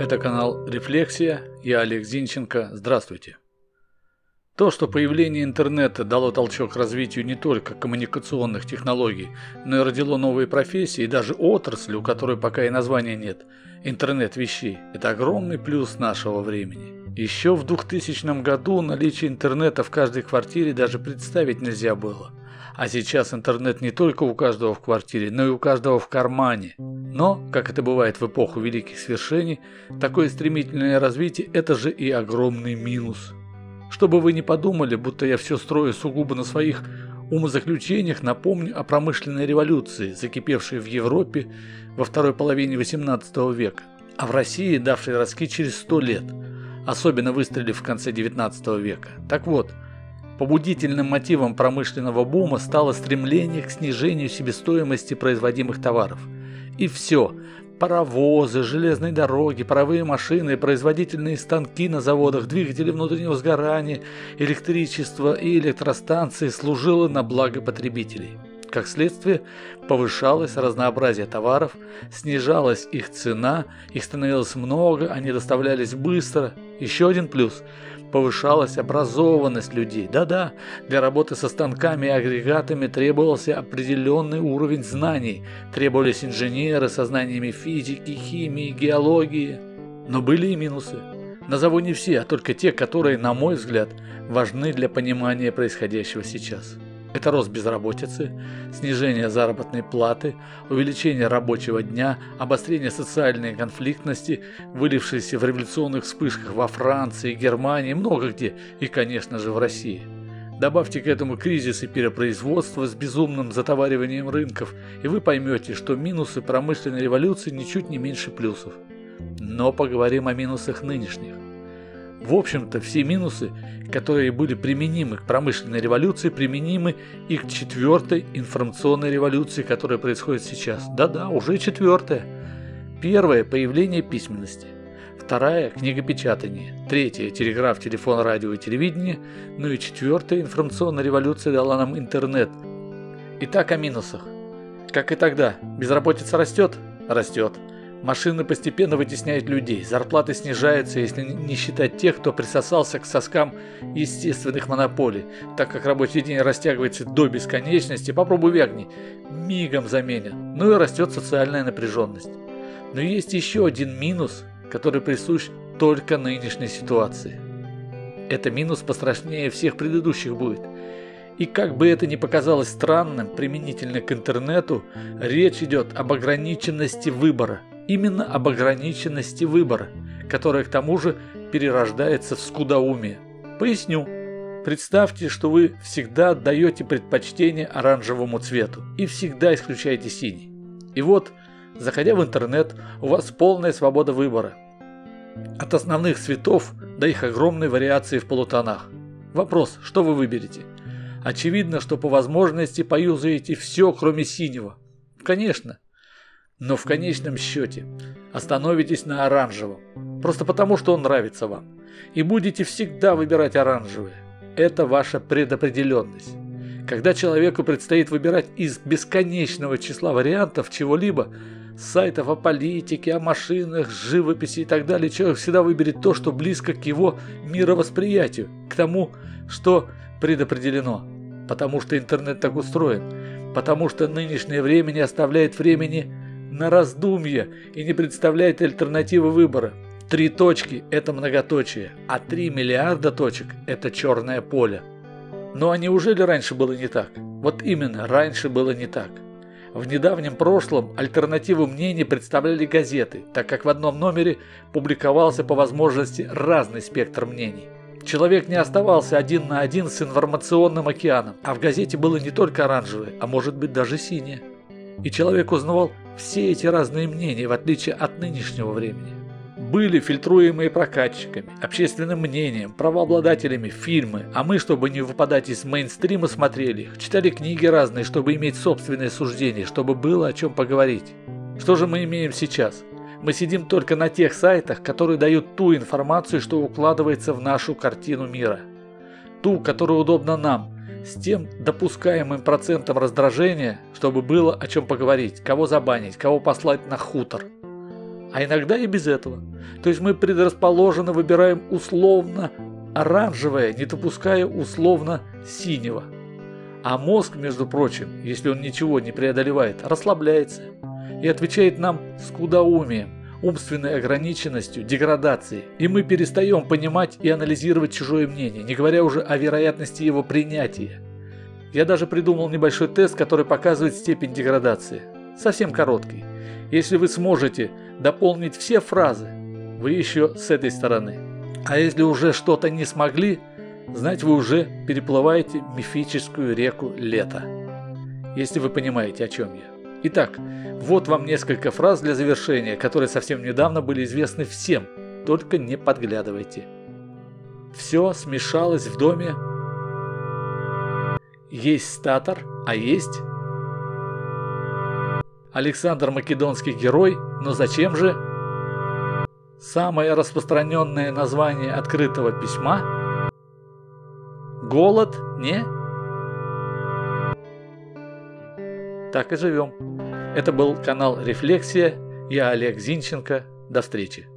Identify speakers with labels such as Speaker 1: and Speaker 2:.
Speaker 1: Это канал «Рефлексия», я Олег Зинченко, здравствуйте. То, что появление интернета дало толчок развитию не только коммуникационных технологий, но и родило новые профессии и даже отрасли, у которой пока и названия нет, интернет вещей, это огромный плюс нашего времени. Еще в 2000 году наличие интернета в каждой квартире даже представить нельзя было. А сейчас интернет не только у каждого в квартире, но и у каждого в кармане. Но, как это бывает в эпоху великих свершений, такое стремительное развитие – это же и огромный минус. Чтобы вы не подумали, будто я все строю сугубо на своих умозаключениях, напомню о промышленной революции, закипевшей в Европе во второй половине 18 века, а в России давшей раски через 100 лет, особенно выстрелив в конце 19 века. Так вот, побудительным мотивом промышленного бума стало стремление к снижению себестоимости производимых товаров. И все, Паровозы, железные дороги, паровые машины, производительные станки на заводах, двигатели внутреннего сгорания, электричество и электростанции служило на благо потребителей. Как следствие, повышалось разнообразие товаров, снижалась их цена, их становилось много, они доставлялись быстро. Еще один плюс – повышалась образованность людей. Да-да, для работы со станками и агрегатами требовался определенный уровень знаний, требовались инженеры со знаниями физики, химии, геологии. Но были и минусы. Назову не все, а только те, которые, на мой взгляд, важны для понимания происходящего сейчас. Это рост безработицы, снижение заработной платы, увеличение рабочего дня, обострение социальной конфликтности, вылившиеся в революционных вспышках во Франции, Германии, много где и, конечно же, в России. Добавьте к этому кризис и перепроизводство с безумным затовариванием рынков, и вы поймете, что минусы промышленной революции ничуть не меньше плюсов. Но поговорим о минусах нынешних. В общем-то, все минусы, которые были применимы к промышленной революции, применимы и к четвертой информационной революции, которая происходит сейчас. Да-да, уже четвертая. Первое – появление письменности. Вторая – книгопечатание. Третья – телеграф, телефон, радио и телевидение. Ну и четвертая информационная революция дала нам интернет. Итак, о минусах. Как и тогда, безработица растет? Растет. Машины постепенно вытесняют людей, зарплаты снижаются, если не считать тех, кто присосался к соскам естественных монополий, так как рабочий день растягивается до бесконечности, попробуй вягни, мигом заменен. Ну и растет социальная напряженность. Но есть еще один минус, который присущ только нынешней ситуации. Это минус пострашнее всех предыдущих будет. И как бы это ни показалось странным применительно к интернету, речь идет об ограниченности выбора – именно об ограниченности выбора, которая к тому же перерождается в скудоумие. Поясню. Представьте, что вы всегда отдаете предпочтение оранжевому цвету и всегда исключаете синий. И вот, заходя в интернет, у вас полная свобода выбора. От основных цветов до их огромной вариации в полутонах. Вопрос, что вы выберете? Очевидно, что по возможности поюзаете все, кроме синего. Конечно, но в конечном счете остановитесь на оранжевом, просто потому что он нравится вам, и будете всегда выбирать оранжевый. Это ваша предопределенность. Когда человеку предстоит выбирать из бесконечного числа вариантов чего-либо, сайтов о политике, о машинах, живописи и так далее, человек всегда выберет то, что близко к его мировосприятию, к тому, что предопределено. Потому что интернет так устроен, потому что нынешнее время не оставляет времени на раздумье и не представляет альтернативы выбора. Три точки – это многоточие, а три миллиарда точек – это черное поле. Но а неужели раньше было не так? Вот именно, раньше было не так. В недавнем прошлом альтернативу мнений представляли газеты, так как в одном номере публиковался по возможности разный спектр мнений. Человек не оставался один на один с информационным океаном, а в газете было не только оранжевое, а может быть даже синее. И человек узнавал все эти разные мнения, в отличие от нынешнего времени. Были фильтруемые прокатчиками, общественным мнением, правообладателями фильмы, а мы, чтобы не выпадать из мейнстрима, смотрели их, читали книги разные, чтобы иметь собственное суждение, чтобы было о чем поговорить. Что же мы имеем сейчас? Мы сидим только на тех сайтах, которые дают ту информацию, что укладывается в нашу картину мира. Ту, которая удобна нам, с тем допускаемым процентом раздражения, чтобы было о чем поговорить, кого забанить, кого послать на хутор. А иногда и без этого. То есть мы предрасположенно выбираем условно оранжевое, не допуская условно синего. А мозг, между прочим, если он ничего не преодолевает, расслабляется и отвечает нам скудоумием, умственной ограниченностью, деградацией. И мы перестаем понимать и анализировать чужое мнение, не говоря уже о вероятности его принятия. Я даже придумал небольшой тест, который показывает степень деградации. Совсем короткий. Если вы сможете дополнить все фразы, вы еще с этой стороны. А если уже что-то не смогли, знать вы уже переплываете мифическую реку лета. Если вы понимаете, о чем я. Итак, вот вам несколько фраз для завершения, которые совсем недавно были известны всем, только не подглядывайте. Все смешалось в доме. Есть статор, а есть... Александр Македонский герой, но зачем же? Самое распространенное название открытого письма? Голод, не? Так и живем. Это был канал Рефлексия. Я Олег Зинченко. До встречи.